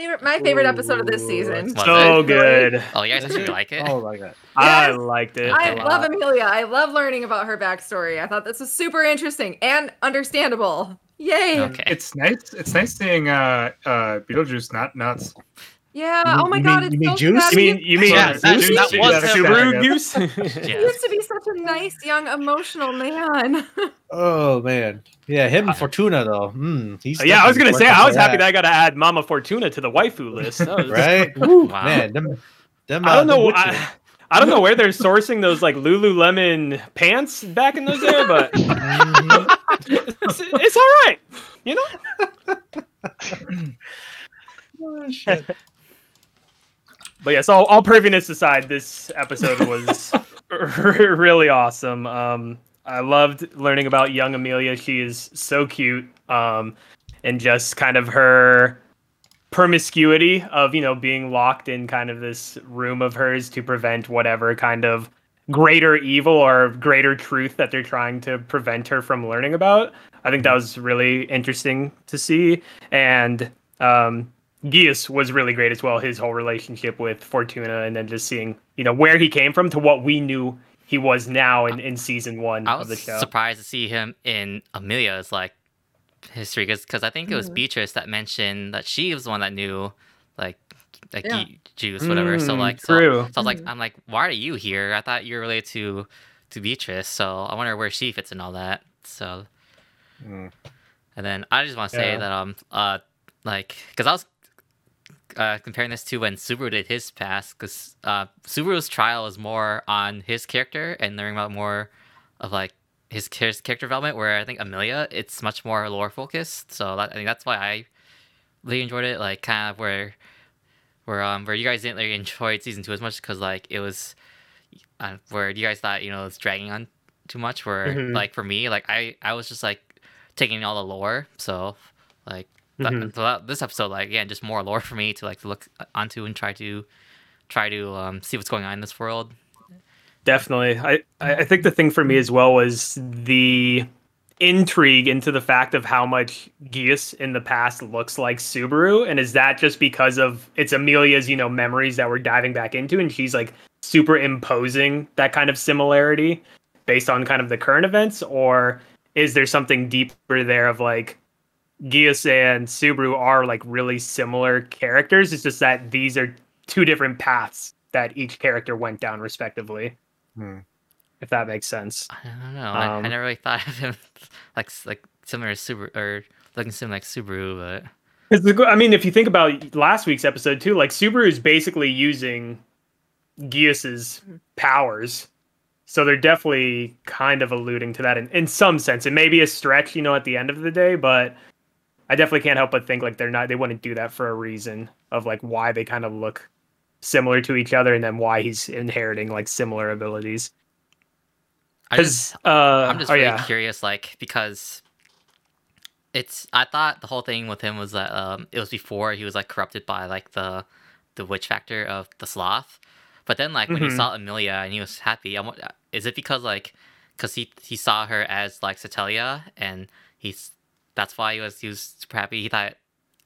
Favorite, my favorite episode of this season. Was so it? good. Oh, you guys actually like it? Oh my god. I liked it. I a love. Amelia. I love learning about her backstory. I thought this was super interesting and understandable. Yay! Okay. It's nice. It's nice seeing uh uh Beetlejuice not nuts. Yeah. You oh my you god, mean- it's you mean so Juice? sad. You mean you mean Yeah, Zeus? that- that was him. Subaru goose? He used to be such a nice, young, emotional man. Oh man. Yeah, him and Fortuna though. Mm, he's yeah, I was gonna say I was for happy that I got to add Mama Fortuna to the waifu list. Was- right. Woo, Wow. Man, them, them, I uh, don't them know. I, I don't know where they're sourcing those like Lululemon pants back in those days, but Mhm. it's, it's all right. You know. Oh, shit. But yes, all, all perviness aside, this episode was really awesome. Um, I loved learning about young Amelia. She is so cute. Um, and just kind of her promiscuity of, you know, being locked in kind of this room of hers to prevent whatever kind of greater evil or greater truth that they're trying to prevent her from learning about. I think that was really interesting to see. And um, Geuse was really great as well. His whole relationship with Fortuna, and then just seeing you know where he came from to what we knew he was now in, in season one I of the was show. surprised to see him in Amelia's like history because I think it was Mhm. Beatrice that mentioned that she was the one that knew like like Yeah. Ge- Jews whatever. so Mm, like so, true. so I was like Mhm. I'm like why are you here? I thought you were related to to Beatrice. So I wonder where she fits in all that. So Mm. and then I just want to say Yeah. that um uh like because I was uh, comparing this to when Subaru did his past because uh, Subaru's trial is more on his character and learning about more of like his, his character development. Where I think Amelia, it's much more lore focused. So that, I think that's why I really enjoyed it. Like kind of where where um where you guys didn't really enjoy season two as much because like it was uh, where you guys thought you know it's dragging on too much. Where Mhm. like for me, like I I was just like taking all the lore. So like that, Mhm. so that, this episode like again just more lore for me to like to look onto and try to try to um see what's going on in this world. Definitely. I, I I think the thing for me as well was the intrigue into the fact of how much Geuse in the past looks like Subaru. And is that just because of it's Amelia's, you know, memories that we're diving back into and she's like superimposing that kind of similarity based on kind of the current events? Or is there something deeper there of like Geuse and Subaru are like really similar characters? It's just that these are two different paths that each character went down respectively Hmm. if that makes sense. I don't know. I, I Um, never really thought of him like like similar to Subaru or looking similar like Subaru, but 'Cause the- I mean, if you think about last week's episode too, like Subaru is basically using Geuse's powers, so they're definitely kind of alluding to that in, in some sense. It may be a stretch, you know, at the end of the day, but I definitely can't help but think like they're not they wouldn't do that for a reason of like why they kind of look similar to each other and then why he's inheriting like similar abilities. I just Because uh, I'm just oh really yeah, curious, like because it's. I thought the whole thing with him was that um, it was before he was like corrupted by like the the witch factor of the sloth, but then like when he Mhm. saw Amelia and he was happy, I'm, is it because like because he he saw her as like Satella and he's that's why he was he was super happy. He thought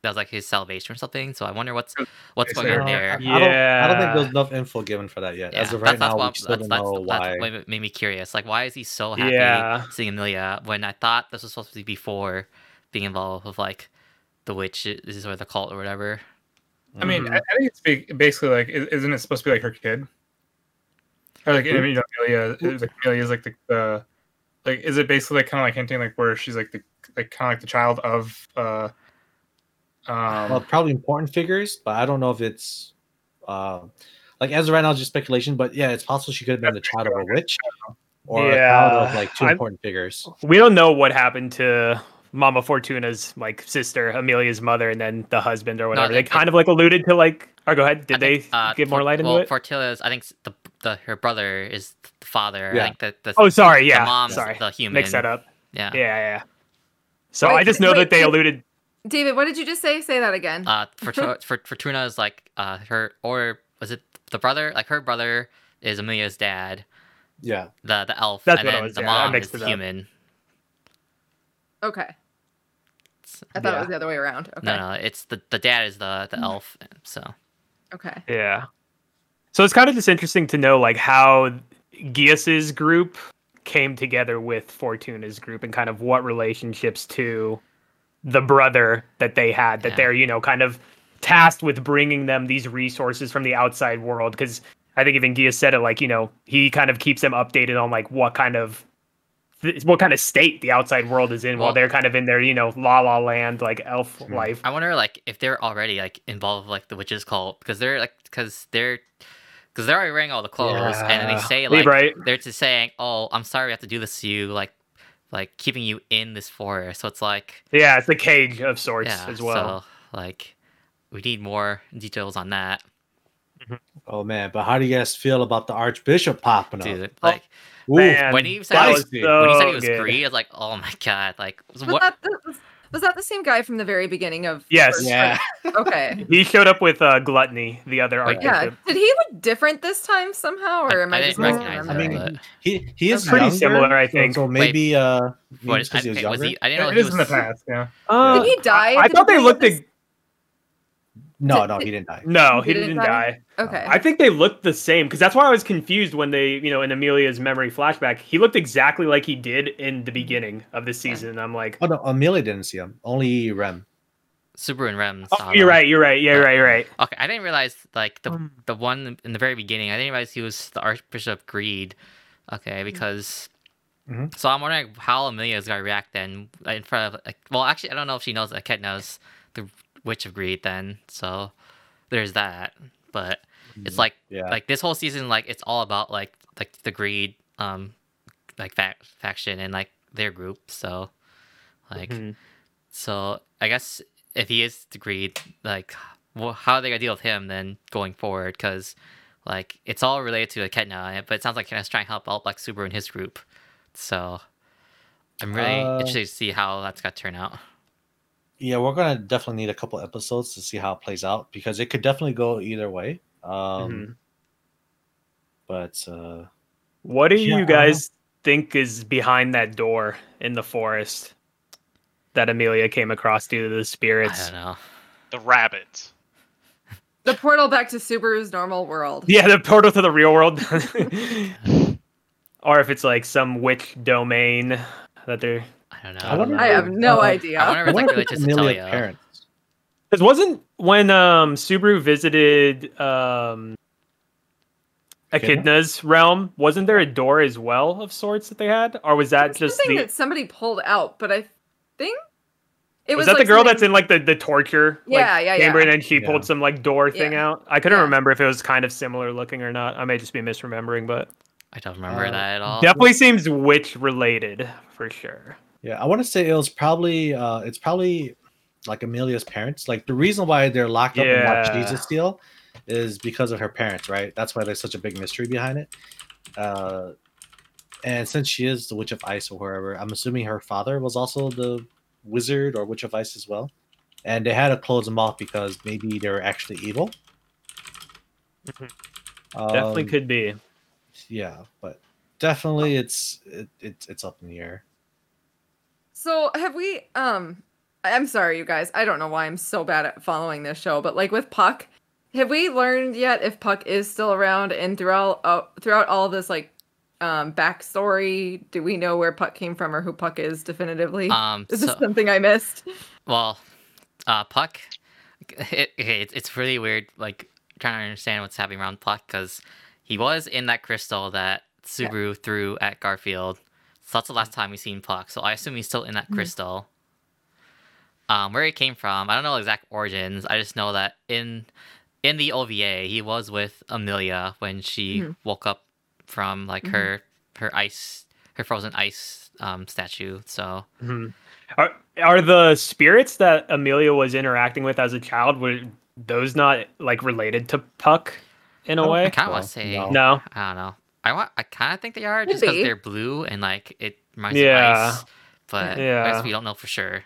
that was like his salvation or something. So I wonder what's what's going on there. I, I don't, I don't think there's enough info given for that yet. As of right now, we what- still don't that's, know that's why. what made me curious. Like, why is he so happy Yeah. seeing Amelia when I thought this was supposed to be before being involved with like the witch is or the cult or whatever? I mean, Mhm. I, I think it's basically like, isn't it supposed to be like her kid? Or like, I mean, you know, Amelia, is- like Amelia is like the, the like, is it basically like kind of like hinting like where she's like the like kind of like the child of uh um well, probably important figures, but I don't know if it's um like as of right now, it's just speculation. But yeah, it's possible she could have been the child of a witch or a child of like two I'm- important figures. we don't know what happened to Mama Fortuna's like sister, Amelia's mother, and then the husband or whatever. they it- kind of like alluded to like. Or go ahead. Did I they uh, give more For- light into well, it? Fortilla's, I think the the her brother is the father. Yeah. I think that the oh, sorry. the Yeah. mom's sorry. the human. Mix that up. Yeah. Yeah, yeah. Yeah. So Wait, I just know wait, that they alluded. David, what did you just say? Say that again. Uh, Fortuna, for, Fortuna is like uh her or was it the brother? Like her brother is Amelia's dad, Yeah, the the elf, That's and what then was, the yeah, mom mixed is it up. human. okay. I thought it was the other way around. Okay. No, no, it's the the dad is the the elf. So Okay. Yeah. So it's kind of just interesting to know like how Geuse's group came together with Fortuna's group and kind of what relationships to the brother that they had that Yeah. they're, you know, kind of tasked with bringing them these resources from the outside world because I think even Geuse said it like, you know, he kind of keeps them updated on like what kind of what kind of state the outside world is in while they're kind of in their, you know, la la land like elf Hmm. life. I wonder like if they're already like involved with, like the witches cult because they're like because they're because they're already wearing all the clothes and then they Yeah. say Leave, like right? they're just saying oh I'm sorry we have to do this to you like like keeping you in this forest so it's like Yeah, it's the cage of sorts yeah as well. so like we need more details on that mm-hmm. Oh man, but how do you guys feel about the Archbishop popping up? dude like Ooh, Man, when he said he was was, when he said he was so good. Greed, I was like, oh my god, like Was what? That the, was, was that the same guy from the very beginning of? Yes. Yeah. part? Okay. He showed up with uh, Gluttony, the other Wait, Yeah. Did he look different this time somehow, or I- am I I, didn't just recognize I him, misremembering? mean, but- he he is That's pretty younger, similar, I so- think. So, maybe uh, maybe What, it's 'cause he was I- was younger. he? I didn't know It he is was. in the past, yeah. Uh, Did he die I, I thought they looked. this? Ex- No, no, he didn't die. no, He he didn't didn't die? die. Okay. I think they looked the same because that's why I was confused when they, you know, in Amelia's memory flashback, he looked exactly like he did in the beginning of the season. I'm like, Oh no, Amelia didn't see him. Only Rem. Subaru and Rem. oh, you're them. right, you're right, yeah, you're right, you're right. Okay, I didn't realize like the Um. the one in the very beginning. I didn't realize he was the Archbishop of Greed. Okay, Mm-hmm. because. Mhm. So I'm wondering how Amelia is gonna react then in front of like. Well, actually, I don't know if she knows that Ket knows the Witch of Greed. Then so there's that. But it's like Yeah. like this whole season like it's all about like like the greed um like fac faction and like their group so like Mhm. so i guess if he is the greed like well, how are they gonna deal with him then going forward because like it's all related to Ketna, but it sounds like Ketna's trying to help out like Subaru and his group so i'm really Uh, interested to see how that's gonna turn out yeah, we're gonna definitely need a couple episodes to see how it plays out because it could definitely go either way. Um, Mhm. but uh, What do Yeah, you guys think is behind that door in the forest that Amelia came across due to the i spirits? don't know The rabbits. The portal back to Subaru's normal world. Yeah, the portal to the real world. or if it's like some witch domain that they're i don't I know I have no Uh, idea. I wonder if it's like wonder related to it's Amelia's Satella. parents. Because wasn't when um Subaru visited um Echidna? Echidna's realm, wasn't there a door as well of sorts that they had? Or was that just something the that somebody pulled out, but I think it was, was, that the girl something- that's in like the, the torture like, Yeah, yeah, chamber yeah. and she Yeah. pulled some like door thing Yeah. out? I couldn't Yeah. remember if it was kind of similar looking or not. I may just be misremembering, but i don't remember Uh, that at all definitely seems witch related for sure. Yeah, I want to say it was probably uh it's probably like Amelia's parents. Like the reason why they're locked up in Yeah. Watch Jesus Steel is because of her parents, right? That's why there's such a big mystery behind it. Uh and since she is the Witch of Ice or wherever, I'm assuming her father was also the wizard or Witch of Ice as well. And they had to close them off because maybe they were actually evil. Mhm. Definitely Um, could be. Yeah, but definitely it's it, it's it's up in the air. So have we um I'm sorry you guys. I don't know why I'm so bad at following this show, but like with Puck, have we learned yet if Puck is still around and throughout uh, throughout all this like um backstory, do we know where Puck came from or who Puck is definitively? um is so, this something I missed? Well, uh, Puck, it, okay, it's, really weird, like, trying to understand what's happening around Puck, because he was in that crystal that Yeah. Subaru threw at Garfiel. So that's the last time we've seen Puck, so I assume he's still in that Mhm. crystal. Um, where he came from, I don't know exact origins. I just know that in in the OVA, he was with Amelia when she Mhm. woke up from like Mhm. her her ice her frozen ice um statue. So Mhm. Are are the spirits that Amelia was interacting with as a child were those not like related to Puck in a Oh, way? I kind of Well, want to say no. No. I don't know. I want. I kind of think they are just because they're blue and like it reminds Yeah. of ice. But I Yeah. guess we don't know for sure.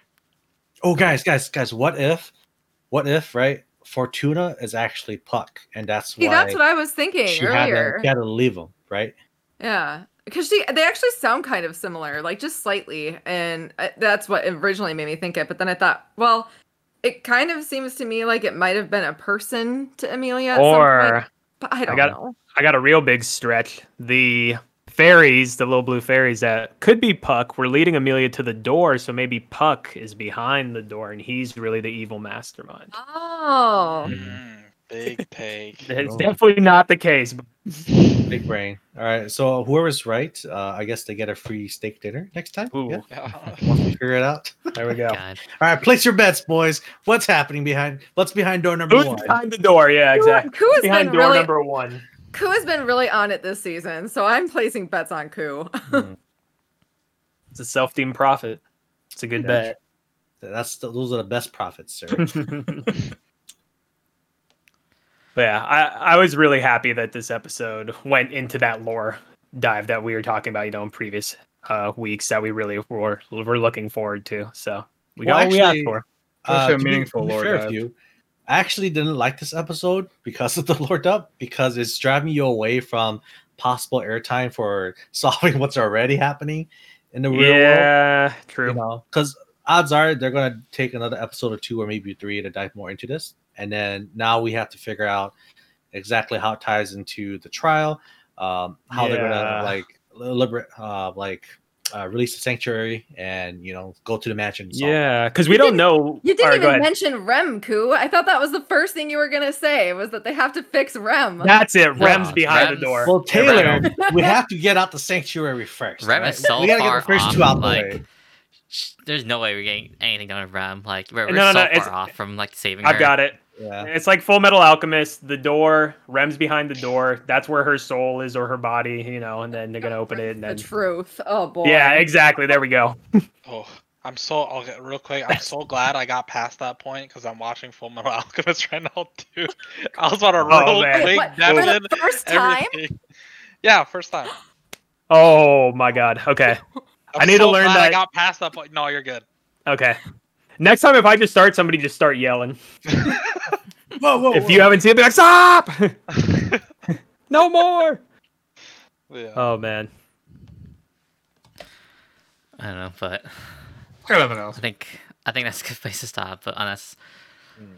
Oh, guys, guys, guys! What if, what if, right? Fortuna is actually Puck, and that's See, why that's what I was thinking she had, to, earlier. she had to leave him, right? Yeah. because she they actually sound kind of similar, like just slightly, and uh, that's what originally made me think it. But then I thought, well, it kind of seems to me like it might have been a person to Amelia, at some Or point, but I don't got- know. I got a real big stretch. The fairies, the little blue fairies that could be Puck, were leading Amelia to the door, so maybe Puck is behind the door and he's really the evil mastermind. Oh, Mm-hmm. Mm, big take. It's Oh. definitely not the case. Big brain. All right. So whoever's right, uh, I guess they get a free steak dinner next time. Ooh. Yeah. Yeah. Once we figure it out. There we go. God. All right. Place your bets, boys. What's happening behind? What's behind door number Who's one? behind the door? Yeah, exactly. Koo has Behind door really number one. Koo has been really on it this season, so I'm placing bets on Koo. Hmm. It's a self-deemed profit. It's a good Yeah. That's the, those are the best profits, sir. Bet. but yeah, I, I was really happy that this episode went into that lore dive that we were talking about, you know, in previous uh, weeks that we really were were looking forward to. So we Well, got what we asked actually, for. Such a meaningful be lore dive. you, I actually didn't like this episode because of the lore up because it's driving you away from possible airtime for solving what's already happening in the real world. Yeah, true. You know, because odds are they're gonna take another episode or two or maybe three to dive more into this, and then now we have to figure out exactly how it ties into the trial, um, how they're gonna like liberate, uh, like uh, release the sanctuary, and you know go to the mansion. and solve it. Yeah, because we You don't know. You didn't Alright, go even mention Rem, Koo. I thought that was the first thing you were gonna say was that they have to fix Rem. That's it. No, Rem's behind Rem's- the door. Well, Taylor, Rem- we have to get out the sanctuary first. Rem right? is so we gotta far get the first off, two out the like, way. There's no way we're getting anything done with Rem. Like we're, we're No, no, so no, far off from like saving I've her. got it. Yeah. It's like Full Metal Alchemist. The door, Rem's behind the door. That's where her soul is or her body, you know. And then they're gonna open it, and the truth. Oh boy. yeah, exactly. There we go. Oh, I'm so okay, real quick. I'm so glad I got past that point because I'm watching Full Metal Alchemist right now too. I was about to Oh, roll man. quick, What, for the first time? everything. Yeah, first time. Oh my god. Okay. I'm I need to learn glad that- I got past that point. No, you're good. Okay. Next time, if I just start, somebody just start yelling. Whoa, whoa, If you haven't seen it, be like, stop! no more. Yeah. Oh man. I don't know, but I got nothing else. I think I think that's a good place to stop. But unless Hmm.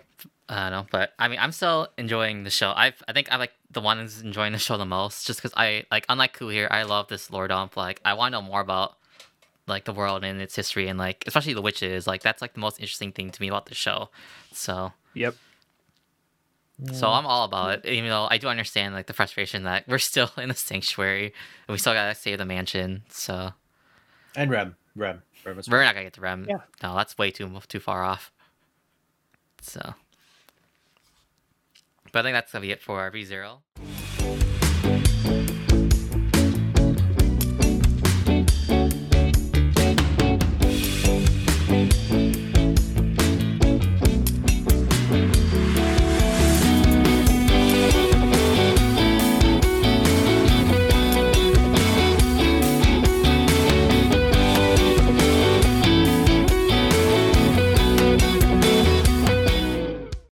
I don't know, but I mean, I'm still enjoying the show. I I think I like the one who's enjoying the show the most, just because I like unlike Koo here, I love this lore dump. Like I want to know more about like the world and its history and like especially the witches. Like that's like the most interesting thing to me about the show. So Yep. so I'm all about it, even though I do understand like the frustration that we're still in the sanctuary and we still gotta save the mansion. So And Rem, Rem, Rem is we're not gonna get to Rem. Yeah. No, that's way too too far off. So, but I think that's gonna be it for RV Zero.